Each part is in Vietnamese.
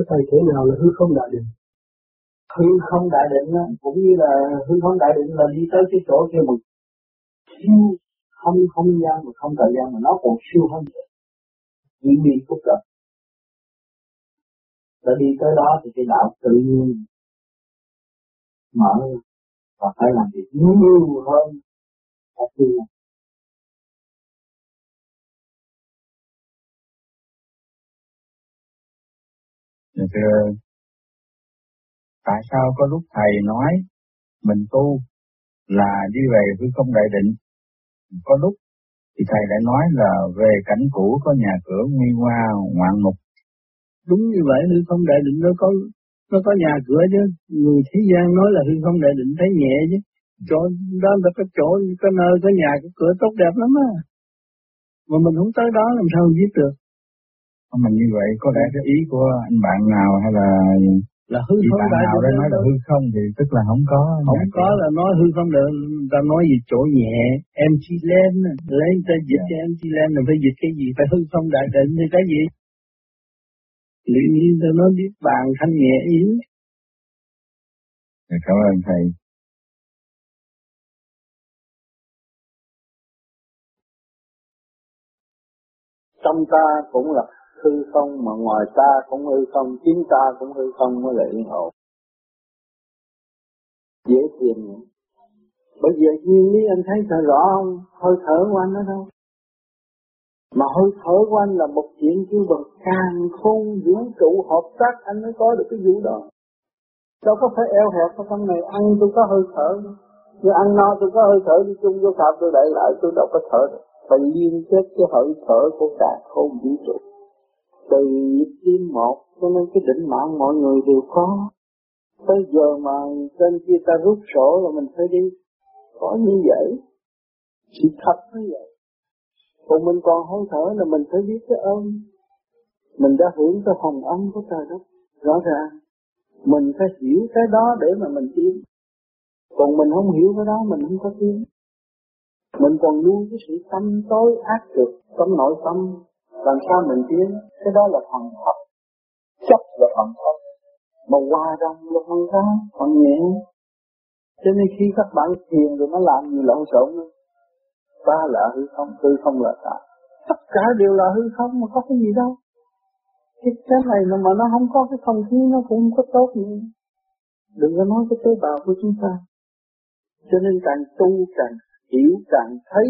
cái thầy thể nào là hư không đại định. Hư không đại định đó, cũng như là hư không đại định là đi tới cái chỗ kia một siêu không không gian mà không thời gian mà nó còn siêu hơn diễn biến phức tạp. Đã đi tới đó thì cái đạo tự nhiên mở và phải làm việc nhiều hơn các thứ Dạ thưa, tại sao có lúc Thầy nói mình tu là đi về hư không đại định, có lúc thì Thầy lại nói là về cảnh cũ có nhà cửa nguy hoa ngoạn mục. Đúng như vậy, hư không đại định nó có nó có nhà cửa chứ, người thế gian nói là hư không đại định thấy nhẹ chứ, chỗ đó là cái chỗ, cái nơi, có nhà, cái cửa tốt đẹp lắm á. Mà mình không tới đó làm sao mình biết được. Mà như vậy có lẽ cái ý của anh bạn nào hay là là hư không đại nào đây nói là hư không thì tức là không có. Không có là nói hư không được. Ta nói gì chỗ nhẹ em chi lên lấy ta dịch cho em chi lên là phải dịch cái gì? Phải hư không đại định thì cái gì? Tự nhiên ta nói biết bàn thanh nhẹ yếu dạ, cảm ơn thầy. Trong ta cũng là hư không mà ngoài ta cũng hư không, chính ta cũng hư không mới là yên ổn. Dễ thiền bây giờ duyên lý anh thấy thở rõ không? Hơi thở của anh ở đâu mà hơi thở của anh là một chuyện kêu bằng càng khôn vũ trụ hợp tác, anh mới có được cái vũ đó. Đâu có phải eo hẹp ở trong này ăn tôi có hơi thở. Nhưng ăn no tôi có hơi thở, đi chung vô sạp tôi đẩy lại, tôi đâu có thở được. Phải liên kết cái hơi thở của cả khôn vũ trụ từ tim một, cho nên cái định mạng mọi người đều có. Tới giờ mà trên kia ta rút sổ là mình phải đi. Có như vậy. Sự thật như vậy. Còn mình còn hơi thở là mình phải biết cái ơn. Mình đã hưởng cái hồng ân của trời đất. Rõ ràng, mình phải hiểu cái đó để mà mình tiến. Còn mình không hiểu cái đó, mình không có tiến. Mình còn nuôi cái sự tâm tối ác cực trong nội tâm làm sao mình tiến? Cái đó là phần thật. Chấp là phần thật. Mà hòa đồng là phần khác phần nhẹ cho nên khi các bạn thiền rồi nó làm gì lộn xộn ta là hư không hư không là ta. Tất cả đều là hư không mà có cái gì đâu. Cái cái này mà, mà nó không có cái không khí nó cũng không có tốt nữa đừng có nói cái tế bào của chúng ta. Cho nên càng tu càng hiểu càng thấy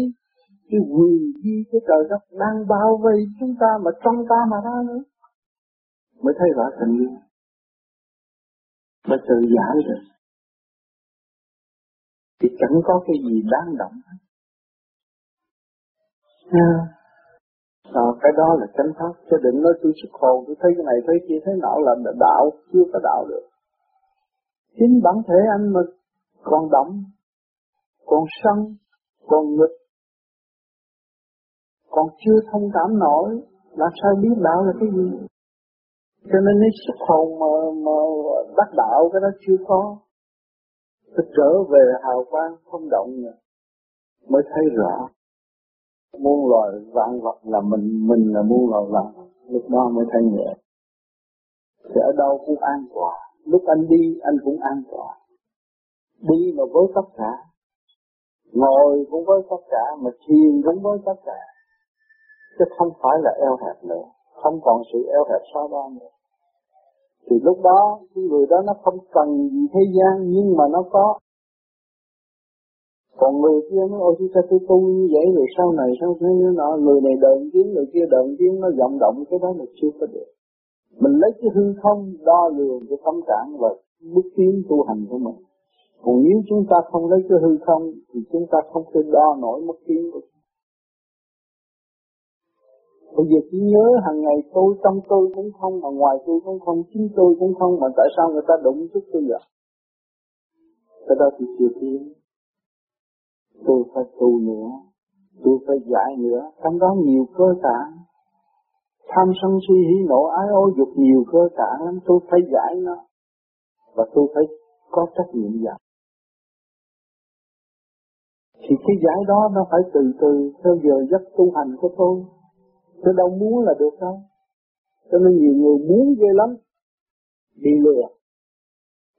cái quyền di của trời đất đang bao vây chúng ta mà trong ta mà ra nữa mới thấy rõ tình yêu mới tự giải được thì chẳng có cái gì đáng động. À, à, cái đó là chánh pháp chứ đừng nói tôi xuất hồn tôi thấy cái này thấy kia thấy nọ là đạo chưa có đạo được. Chính bản thể anh mà còn động còn sân còn nghịch còn chưa thông cảm nổi làm sao biết đạo là cái gì. Cho nên cái xuất hồn mà mà đắc đạo, cái đó chưa có. Phải trở về hào quang không động nữa, mới thấy rõ. Muôn loài vạn vật là mình mình là muôn loài vạn vật. Lúc đó mới thấy nhẹ. Thì ở đâu cũng an toàn lúc anh đi, anh cũng an toàn đi mà với tất cả. Ngồi cũng với tất cả, mà thiền cũng với tất cả chứ không phải là eo hẹp nữa. Không còn sự eo hẹp so đo nữa. Thì lúc đó, cái người đó nó không cần gì thế gian, nhưng mà nó có. Còn người kia nó, ôi sao tôi tu như vậy, rồi sau này sao thế như nọ. Người này đợn tiếng, người kia đợn tiếng, nó vọng động, cái đó là chưa có được. Mình lấy cái hư không, đo lường cái tâm trạng và bước tiến tu hành của mình. Còn nếu chúng ta không lấy cái hư không, thì chúng ta không thể đo nổi mức tiến của Bây giờ chỉ nhớ hàng ngày tôi trong tôi cũng không mà ngoài tôi cũng không chính tôi cũng không mà tại sao người ta đụng chút tôi vậy? Cái đó thì chưa tiến. Tôi phải tu nữa, tôi phải giải nữa, trong đó nhiều cơ tạng. Tham sân si hỉ nộ ái ô dục nhiều cơ tạng lắm, tôi phải giải nó. Và tôi phải có trách nhiệm giải. Thì cái giải đó nó phải từ từ theo giờ giấc tu hành của tôi Tôi đâu muốn là được đâu. Cho nên nhiều người muốn ghê lắm. đi lừa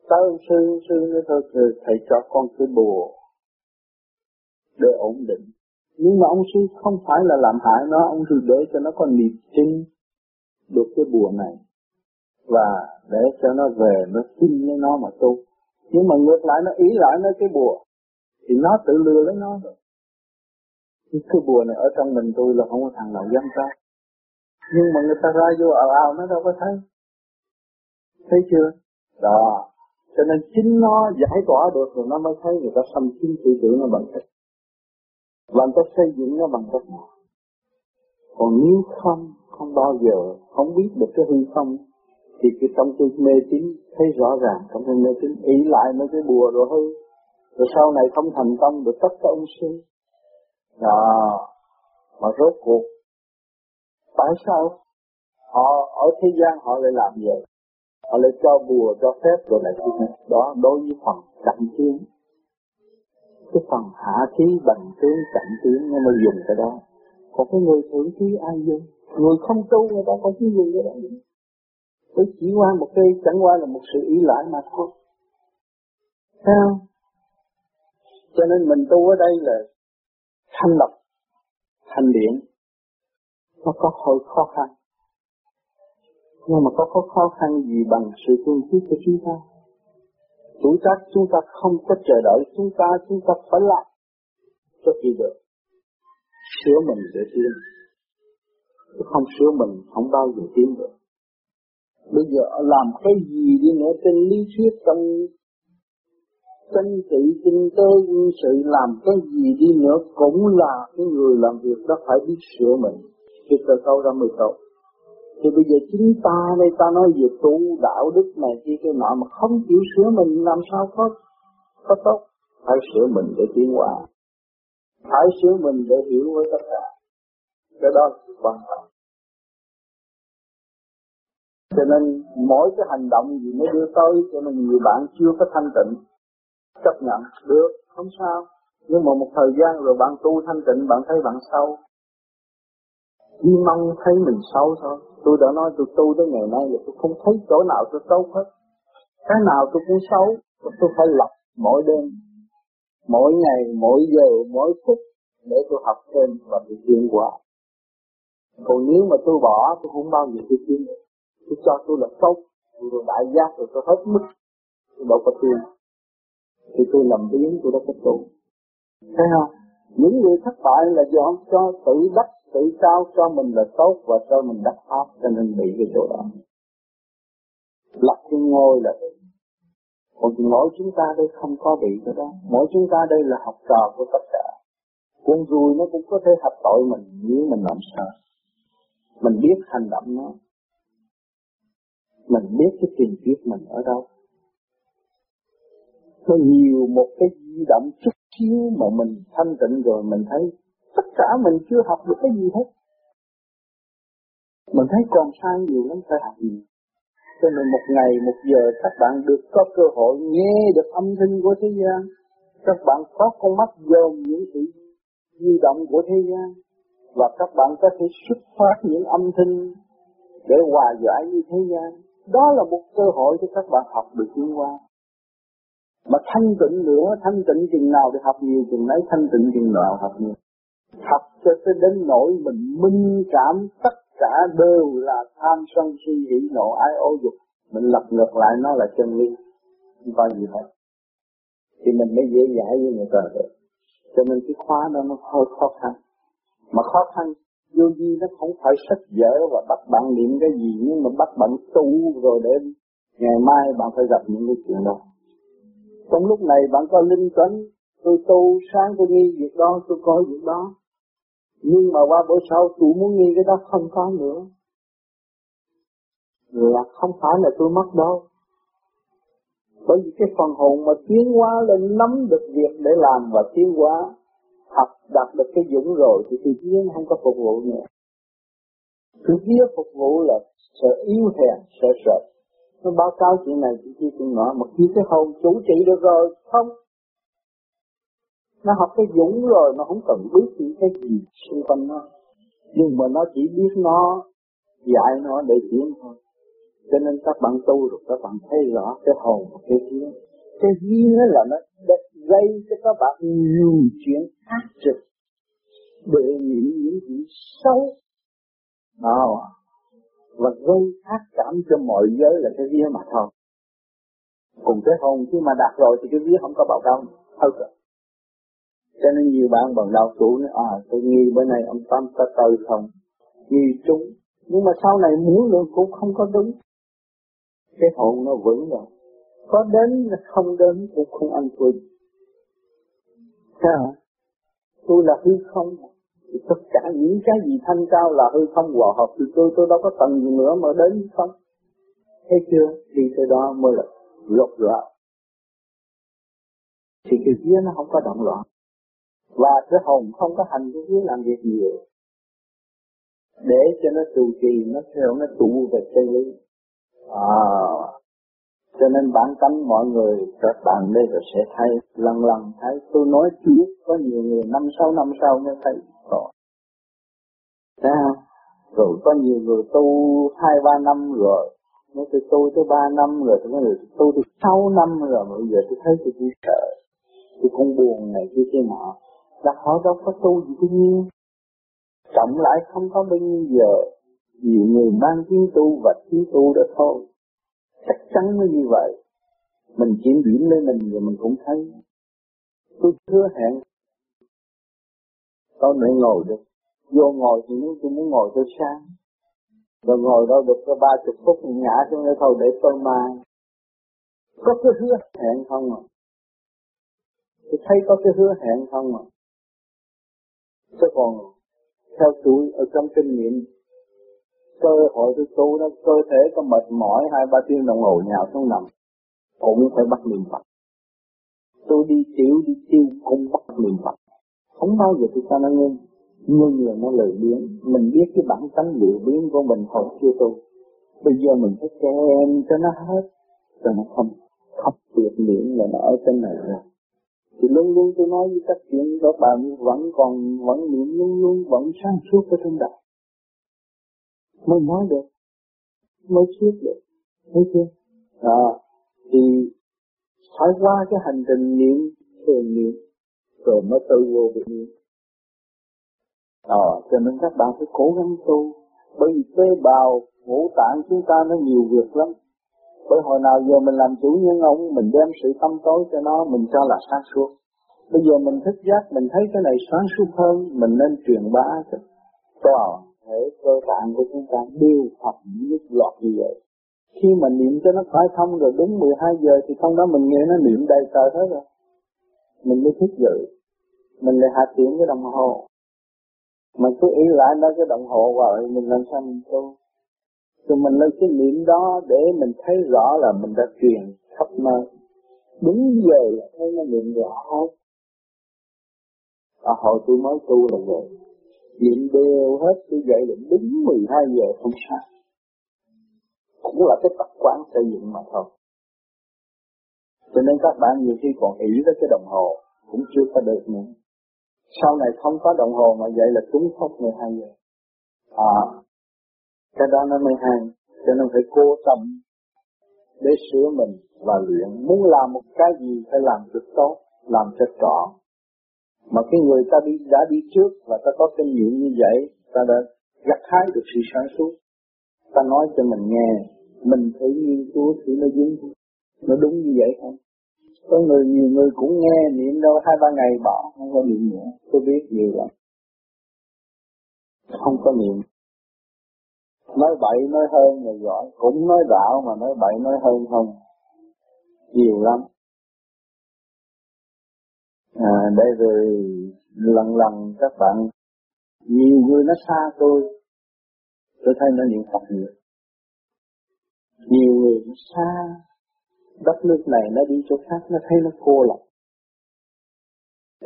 tới ông sư sư nói thôi, thầy cho con cái bùa để ổn định nhưng mà ông sư không phải là làm hại nó, ông sư để cho nó có niềm tin được cái bùa này và để cho nó về, nó tin với nó mà tu nhưng mà ngược lại, nó ý lại nó cái bùa, thì nó tự lừa lấy nó rồi cái bùa này ở trong mình tôi là không có thằng nào dám ra. Nhưng mà người ta ra vô ào ào, nó đâu có thấy. Thấy chưa? Đó. Cho nên chính nó giải tỏa được rồi nó mới thấy người ta xâm chiếm tư tưởng nó bằng cách và người ta xây dựng nó bằng cách nào còn nếu không không bao giờ, không biết được cái hư không, thì cái trong tôi mê tín thấy rõ ràng, trong tôi mê tín ý lại mấy cái bùa rồi hư. Rồi sau này không thành công được tất cả ông sư đó mà rốt cuộc, tại sao họ, ở thế gian họ lại làm vậy? Họ lại cho bùa, cho phép rồi lại thứ đó, đối với phần cạnh tiến. cái phần hạ khí bằng tướng cạnh tiến nó mới dùng cái đó. Còn cái người thượng khí ai dùng? Người không tu, người ta có cái gì cái đó. Tôi chỉ qua một cái, chẳng qua là một sự ý lại mà thôi. Sao cho nên mình tu ở đây là thanh lọc, thanh điển. Nó có hơi khó khăn. Nhưng mà có, có khó khăn gì bằng sự tương trí của chúng ta? Chủ tác chúng ta không có chờ đợi chúng ta chúng ta phải làm cho kỳ được. Sửa mình để tiến chứ không sửa mình không bao giờ tiến được. Bây giờ làm cái gì đi nữa trên lý thuyết trong chính trị kinh tế quân sự làm cái gì đi nữa cũng là cái người làm việc đó phải biết sửa mình. Thì từ câu ra mười câu. Thì bây giờ chúng ta đây, ta nói về tu đạo đức này kia, cái nọ mà không chịu sửa mình, làm sao có có tốt? Phải sửa mình để tiến hóa. Phải sửa mình để hiểu với tất cả. Cái đó là quan trọng. Cho nên mỗi cái hành động gì nó đưa tới, cho nên nhiều bạn chưa có thanh tịnh chấp nhận được, không sao. Nhưng mà một thời gian rồi bạn tu thanh tịnh, bạn thấy bạn sâu chỉ mong thấy mình sâu thôi. Tôi đã nói tôi tu tới ngày nay là tôi không thấy chỗ nào tôi xấu hết. Cái nào tôi cũng xấu, tôi phải lập mỗi đêm, mỗi ngày, mỗi giờ, mỗi phút để tôi học thêm và tôi tiến qua còn nếu mà tôi bỏ, tôi không bao giờ tôi tiến được tôi cho tôi là tốt, tôi đại giác rồi tôi hết mức. Tôi đâu có tiền thì tôi làm biến tôi đâu có tu thấy không? Những người thất bại là do cho tự đắc tự cao cho mình là tốt và cho mình đắc pháp cho nên bị cái chỗ đó. Lập cái ngôi là còn mỗi chúng ta đây không có bị cái đó. Mỗi chúng ta đây là học trò của tất cả. Con ruồi nó cũng có thể học tội mình nếu mình làm sao. Mình biết hành động nó. Mình biết cái tiền kiếp mình ở đâu nó nhiều một cái di động chút xíu mà mình thanh tịnh rồi mình thấy tất cả mình chưa học được cái gì hết. Mình thấy còn sai nhiều lắm, phải học nhiều. Cho nên một ngày, một giờ các bạn được có cơ hội nghe được âm thanh của thế gian. Các bạn có con mắt dòm những sự di động của thế gian. Và các bạn có thể xuất phát những âm thanh để hòa giải như thế gian. Đó là một cơ hội cho các bạn học được tiến qua mà thanh tịnh nữa, thanh tịnh chừng nào để học nhiều, chừng nấy thanh tịnh chừng nào học nhiều. Học cho tới đến nỗi mình minh cảm tất cả đều là tham sân si hỉ nộ, ái ô dục. Mình lật ngược lại nó là chân lý. Không có gì hết. Thì mình mới dễ dãi với người ta được. Cho nên cái khóa đó nó hơi khó khăn. Mà khó khăn, vô vi nó không phải sách vở và bắt bạn niệm cái gì, nhưng mà bắt bạn tu rồi để ngày mai bạn phải gặp những cái chuyện đó trong lúc này bạn có linh tấn, tôi tu sáng tôi nghi việc đó, tôi coi việc đó. Nhưng mà qua bữa sau, tôi muốn nghi cái đó không có nữa. Là không phải là tôi mất đâu. Bởi vì cái phần hồn mà tiến hóa lên nắm được việc để làm và tiến hóa, học đạt được cái dũng rồi, thì tự nhiên không có phục vụ nữa. Thứ kia phục vụ là sợ yếu hèn, sợ sợ nó báo cáo chuyện này, chuyện kia, chuyện nọ, mà khi cái hồn chủ trị được rồi, không. Nó học cái dũng rồi nó không cần biết những cái gì xung quanh nó. Nhưng mà nó chỉ biết nó, dạy nó để chuyển thôi. Cho nên các bạn tu rồi, các bạn thấy rõ cái hồn và cái vía cái vía là nó gây cho các bạn nhiều chuyện ác trực. Để những những chuyện xấu. Đó và gây ác cảm cho mọi giới là cái vía mà thôi. Cùng cái hồn khi mà đạt rồi thì cái vía không có bảo công, thôi rồi cho nên nhiều bạn bằng đau tủ nói à tôi nghi bữa nay ông Tâm có tới không? Nghi trúng. Nhưng mà sau này muốn nữa cũng không có đúng. Cái hồn nó vững rồi. Có đến không đến cũng không ăn thua sao? Tôi là hư không thì tất cả những cái gì thanh cao là hư không hòa hợp thì tôi tôi đâu có cần gì nữa mà đến không? Thấy chưa? Đi tới đó mới là lột loạn thì cái kia nó không có động loạn. Và cái hồn không có hành cái vía làm việc nhiều. Để cho nó trụ trì nó theo nó tụ về chân lý. À, cho nên bản tánh mọi người, các bạn đây rồi sẽ thấy, lần lần thấy. Tôi nói trước có nhiều người, năm sáu năm sau mới thấy. Ờ. Rồi Thấy không? Rồi có nhiều người tu hai, ba năm rồi. Nói tôi tu tới ba năm rồi, Tôi nói tu được sáu năm rồi. Mọi bây giờ tôi thấy tôi chỉ sợ Tôi cũng buồn này kia kia nọ Là họ đâu có tu gì bao nhiêu cộng lại không có bao nhiêu giờ. Nhiều người mang tiếng tu và tiếng tu đó thôi. Chắc chắn nó như vậy. Mình kiểm điểm lên mình rồi mình cũng thấy. Tôi hứa hẹn. Tôi nữa ngồi được. Vô ngồi thì muốn, tôi muốn ngồi tôi sáng. Rồi ngồi đó được có ba chục phút ngã xuống đây thôi để tôi mai. Có cái hứa hẹn không à tôi thấy có cái hứa hẹn không à chứ còn theo tôi ở trong kinh nghiệm cơ hội tôi tu đó, cơ thể có mệt mỏi, hai, ba tiếng đồng hồ nhào xuống nằm, cũng phải bắt niệm phật. Tôi đi tiểu, đi tiêu cũng bắt niệm phật. Không bao giờ tôi cho nó ngưng nhưng là nó lười biến. Mình biết cái bản tánh lười biến của mình hồi chưa tu bây giờ mình phải kèm cho nó hết rồi nó không khóc tuyệt miệng là nó ở trên này rồi. Thì luôn luôn tôi nói với các chuyện các bạn vẫn còn, vẫn niệm, luôn luôn vẫn sáng suốt ở trong đạo mới nói được mới thuyết được thấy chưa à, thì phải qua cái hành trình niệm thường niệm rồi mới tự vô được niệm Ờ, cho nên các bạn phải cố gắng tu. Bởi vì tế bào, ngũ tạng chúng ta nó nhiều việc lắm. Bởi hồi nào giờ mình làm chủ nhân ông, mình đem sự tâm tối cho nó, mình cho là sáng suốt. Bây giờ mình thức giác, mình thấy cái này sáng suốt hơn, mình nên truyền bá cho toàn thể cơ tạng của chúng ta đều học nhất loạt như vậy. Khi mà niệm cho nó phải thông rồi đúng 12 giờ thì trong đó mình nghe nó niệm đầy trời hết rồi. Mình mới thức dậy. Mình lại hạ chuyển cái đồng hồ mình cứ ý lại nó cái đồng hồ rồi mình làm sao mình tu rồi mình lấy cái niệm đó để mình thấy rõ là mình đã truyền khắp nơi đúng giờ là thấy nó niệm rõ hết à, hồi tôi mới tu là vậy niệm đều hết, tôi dậy là đúng 12 giờ, không sao. Cũng là cái tập quán xây dựng mà thôi. Cho nên các bạn nhiều khi còn ý tới cái đồng hồ, cũng chưa có được nữa. Sau này không có đồng hồ mà vậy là trúng khóc 12 giờ. À cái đó nó mới hay, cho nên phải cố tâm để sửa mình và luyện. Muốn làm một cái gì phải làm được tốt, làm cho trọn mà cái người ta đi, đã đi trước và ta có kinh nghiệm như vậy, ta đã gặt hái được sự sáng suốt. Ta nói cho mình nghe, mình thử nghiên cứu thử nó đúng nó đúng như vậy không? Có người, nhiều người cũng nghe, niệm đâu, hai ba ngày bỏ, không có niệm nữa. Tôi biết nhiều lắm. Không có niệm. Nói bậy, nói hơn là giỏi. Cũng nói đạo mà nói bậy, nói hơn không? Nhiều lắm à, đây rồi lần lần các bạn nhiều người nó xa tôi tôi thấy nó niệm Phật nhiều. Nhiều người nó xa đất nước này nó đi chỗ khác nó thấy nó cô lập.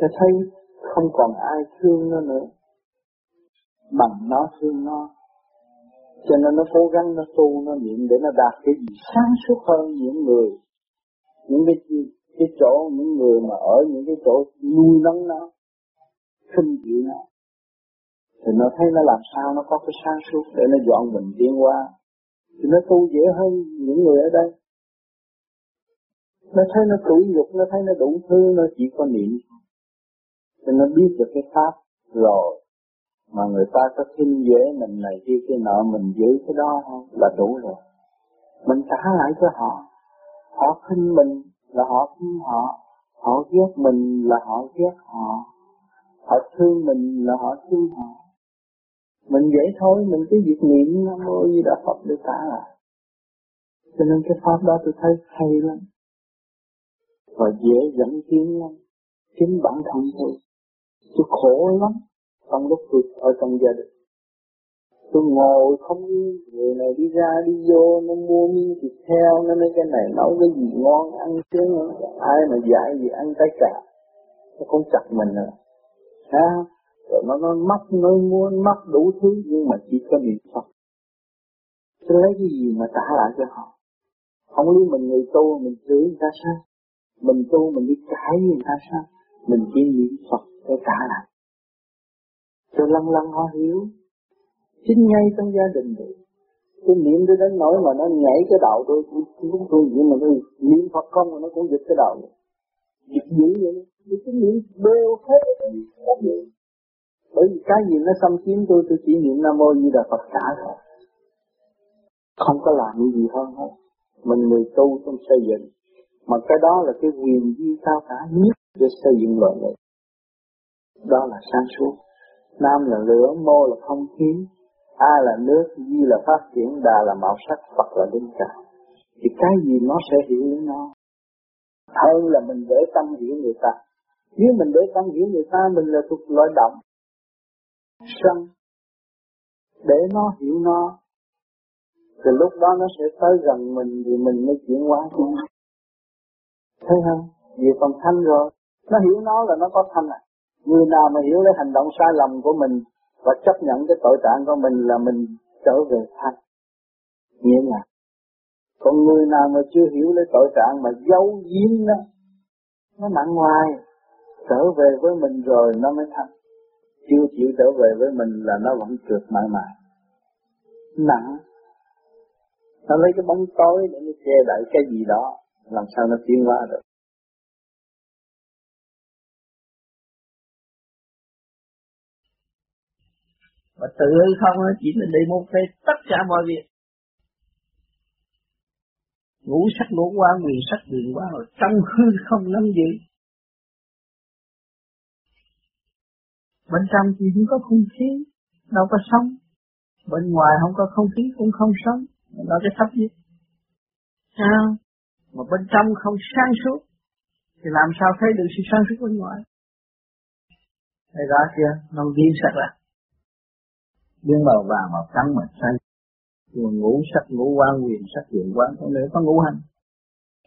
Nó thấy không còn ai thương nó nữa bằng nó thương nó. Cho nên nó cố gắng nó tu nó niệm để nó đạt cái gì sáng suốt hơn những người những cái cái chỗ những người mà ở những cái chỗ nuôi nấng nó, khinh dị nó, thì nó thấy nó làm sao, nó có cái sáng suốt để nó dọn mình tiến qua. Thì nó tu dễ hơn những người ở đây. Nó thấy nó tủi nhục, nó thấy nó đủ thứ, nó chỉ có niệm cho nó biết được cái pháp rồi, mà người ta có khinh dễ mình này kia cái nợ mình giữ cái đó không là đủ rồi. Mình trả lại cho họ. Họ khinh mình là họ thương họ họ ghét mình là họ ghét họ. Họ thương mình là họ thương họ. Mình dễ thôi, mình cứ việc niệm, nam mô di đà phật để trả lại cho nên cái pháp đó tôi thấy hay lắm. Và dễ dẫn tiến lắm. Chính bản thân tôi. Tôi khổ lắm. Trong lúc tôi ở trong gia đình tôi ngồi không, người này đi ra, đi vô, nó mua miếng thịt heo, nó nói cái này nấu cái gì ngon, ăn chứ ai mà dạy gì ăn cái cả. Nó không chặt mình nữa. Ha? Rồi nó nó mắc, nó mua, mắc đủ thứ, nhưng mà chỉ có niệm phật. Tôi lấy cái gì mà trả lại cho họ? Không lý mình người tu, mình chửi người ta sao? Mình tu, mình đi cãi người ta sao? Mình chỉ niệm phật để trả lại. Cho lăng lăng họ hiểu chính ngay trong gia đình tôi. Tôi niệm tôi đến nỗi mà nó nhảy cái đầu tôi cũng cũng tôi vậy mà tôi niệm Phật không, mà nó cũng giật cái đầu giật dữ vậy. Tôi cứ niệm đều hết bởi vì cái gì nó xâm chiếm tôi tôi chỉ niệm nam mô di đà phật cả thôi. Không có làm gì hơn hết. Mình người tu trong xây dựng. Mà cái đó là cái quyền di cao cả nhất để xây dựng loài người. Đó là sáng suốt. Nam là lửa, mô là không khí a là nước di là phát triển đà là màu sắc phật là linh cảm. Thì cái gì nó sẽ hiểu đến nó? Hơn là mình để tâm hiểu người ta. Nếu mình để tâm hiểu người ta, mình là thuộc loại động. Sân. Để nó hiểu nó, thì lúc đó nó sẽ tới gần mình thì mình mới chuyển hóa đi. thấy không? Vì còn thanh rồi. Nó hiểu nó là nó có thanh à. Người nào mà hiểu lấy hành động sai lầm của mình và chấp nhận cái tội trạng của mình là mình trở về thanh nghĩa là còn người nào mà chưa hiểu lấy tội trạng mà giấu giếm nó nó nặng ngoài, trở về với mình rồi nó mới thanh chưa chịu trở về với mình là nó vẫn trượt mãi mãi. Nặng. Nó lấy cái bóng tối để nó che đậy cái gì đó, làm sao nó tiến hóa được. Và tự hư không chỉ là đi một phê tất cả mọi việc. Ngũ sắc ngũ quan quyền sắc quyền quan ở trong hư không nắm giữ. Bên trong thì không có không khí đâu có sống bên ngoài không có không khí cũng không sống nó cái thấp gì sao? Mà bên trong không sáng suốt thì làm sao thấy được sự sáng suốt bên ngoài? Thấy rõ chưa? Nó viên sắc là biến vào vàng vào trắng mà xanh nguồn ngũ sắc ngũ quan quyền sắc quyền quan không nữa có ngũ hành?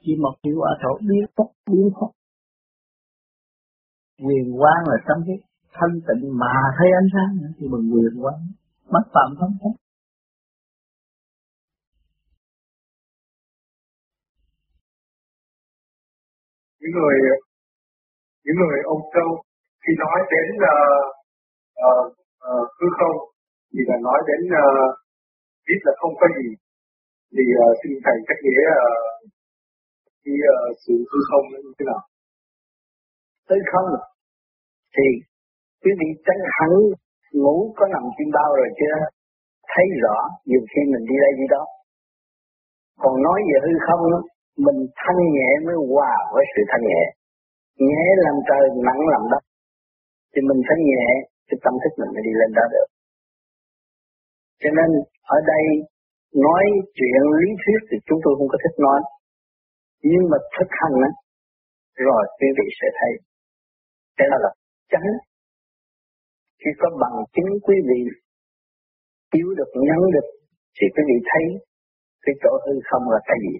Chỉ một chữ hòa thổ biến phúc biến phúc. Quyền quan là trong cái thanh tịnh mà thấy ánh sáng nữa thì mình quyền quan mắt phạm không thấy những người những người ông châu khi nói đến uh, uh, uh, hư không thì là nói đến uh, biết là không có gì thì uh, xin thầy cách nghĩa uh, cái uh, sự hư không như thế nào? Hư không? Thì quý vị chân hẳn ngủ có nằm trên bao rồi chưa thấy rõ nhiều khi mình đi đây đi đó. Còn nói về hư không mình thanh nhẹ mới hòa với sự thanh nhẹ. Nhẹ làm trời nặng làm đất. Thì mình phải nhẹ thì tâm thức mình mới đi lên đó được cho nên ở đây nói chuyện lý thuyết thì chúng tôi không có thích nói. Nhưng mà thực hành á, rồi quý vị sẽ thấy. Thế đó là chánh. Khi có bằng chứng quý vị yếu được, nhắn được, thì quý vị thấy cái chỗ hư không là cái gì.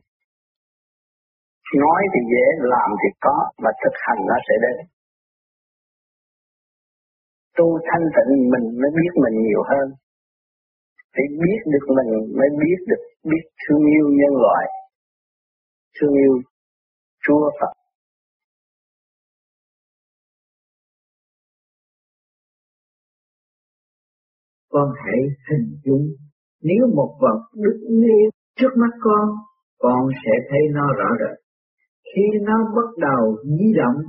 Nói thì dễ, làm thì có, mà thực hành nó sẽ đến. Tu thanh tịnh mình mới biết mình nhiều hơn phải biết được mình mới biết được biết thương yêu nhân loại thương yêu Chúa Phật con hãy hình dung nếu một vật đức nguyên trước mắt con, con sẽ thấy nó rõ rệt. Khi nó bắt đầu di động,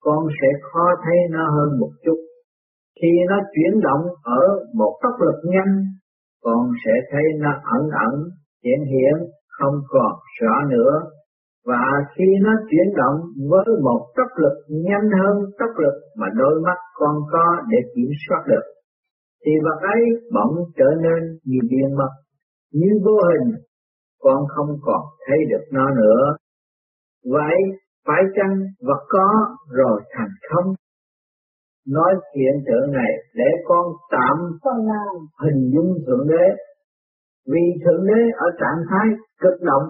con sẽ khó thấy nó hơn một chút. Khi nó chuyển động ở một tốc lực nhanh, con sẽ thấy nó ẩn ẩn, hiện hiện, không còn rõ nữa. Và khi nó chuyển động với một tốc lực nhanh hơn tốc lực mà đôi mắt con có để kiểm soát được, thì vật ấy bỗng trở nên như biến mất, như vô hình, con không còn thấy được nó nữa. Vậy phải chăng vật có rồi thành không? Nói hiện tượng này để con tạm hình dung Thượng Đế. Vì Thượng Đế ở trạng thái cực động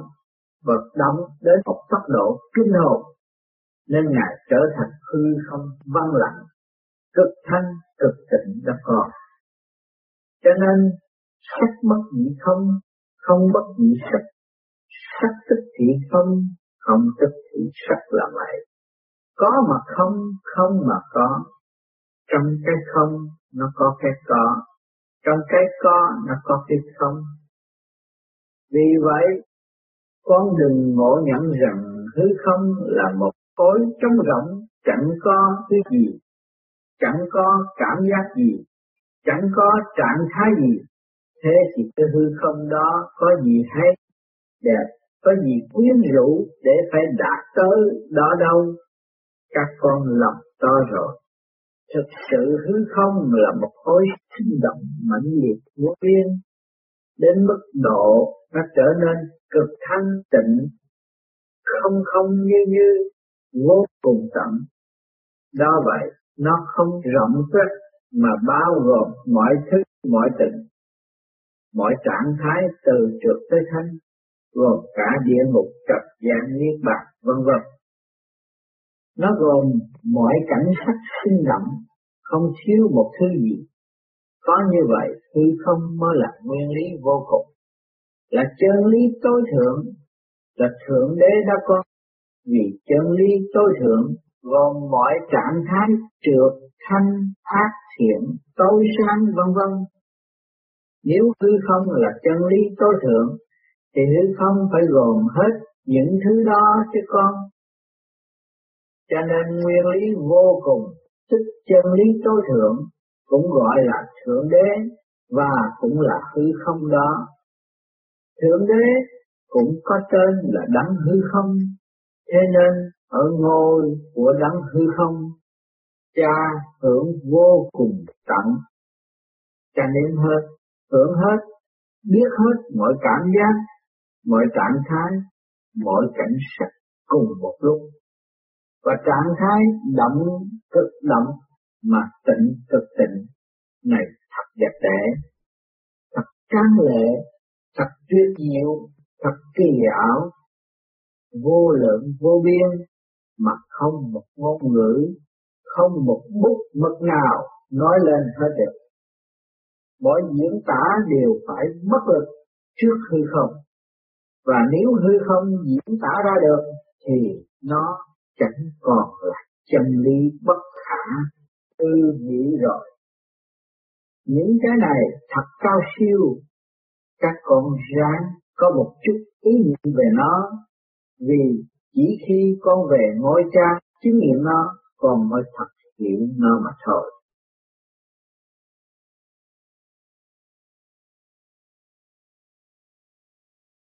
và động đến một tốc độ kinh hồn nên Ngài trở thành hư không văn lặng, cực thanh, cực tịnh đã còn. Cho nên sắc bất nhị không, không bất nhị sắc, sắc tức thị không, không tức thị sắc là vậy. Có mà không, không mà có. Trong cái không nó có cái có, trong cái có nó có cái không. Vì vậy, con đừng ngộ nhận rằng hư không là một khối trống rỗng, chẳng có cái gì, chẳng có cảm giác gì, chẳng có trạng thái gì. Thế thì cái hư không đó có gì hay, đẹp, có gì quyến rũ để phải đạt tới đó đâu. Các con lòng to rồi. Thực sự hư không là một khối sinh động mãnh liệt vô biên, đến mức độ nó trở nên cực thanh tịnh, không không như như, vô cùng tận. Do vậy, nó không rộng rất mà bao gồm mọi thứ, mọi tình, mọi trạng thái từ trượt tới thanh, gồm cả địa ngục, trật gian, niết bàn, vân vân. Nó gồm mọi cảnh sắc sinh động, không thiếu một thứ gì. Có như vậy, hư không mới là nguyên lý vô cùng, là chân lý tối thượng, là thượng đế đã có. Vì chân lý tối thượng gồm mọi trạng thái trượt, thanh, ác, thiện, tối sáng vân vân. Nếu hư không là chân lý tối thượng, thì hư không phải gồm hết những thứ đó chứ con. Cho nên nguyên lý vô cùng, tức chân lý tối thượng, cũng gọi là thượng đế và cũng là hư không đó. Thượng đế cũng có tên là đấng hư không, thế nên ở ngôi của đấng hư không, cha hưởng vô cùng tận, cha nên hết, hưởng hết, biết hết mọi cảm giác, mọi trạng thái, mọi cảnh sắc cùng một lúc. Và trạng thái động cực động mà tịnh cực tịnh này thật đẹp đẽ, thật tráng lệ, thật tuyệt diệu, thật kỳ ảo, vô lượng vô biên mà không một ngôn ngữ, không một bút mực nào nói lên hết được. Mọi diễn tả đều phải mất lực trước hư không. Và nếu hư không diễn tả ra được thì nó chẳng còn là chân lý bất khả tư nghĩ rồi. Những cái này thật cao siêu, các con ráng có một chút ý niệm về nó, vì chỉ khi con về ngôi cha chứng nghiệm nó, con mới thật hiểu nó mà thôi.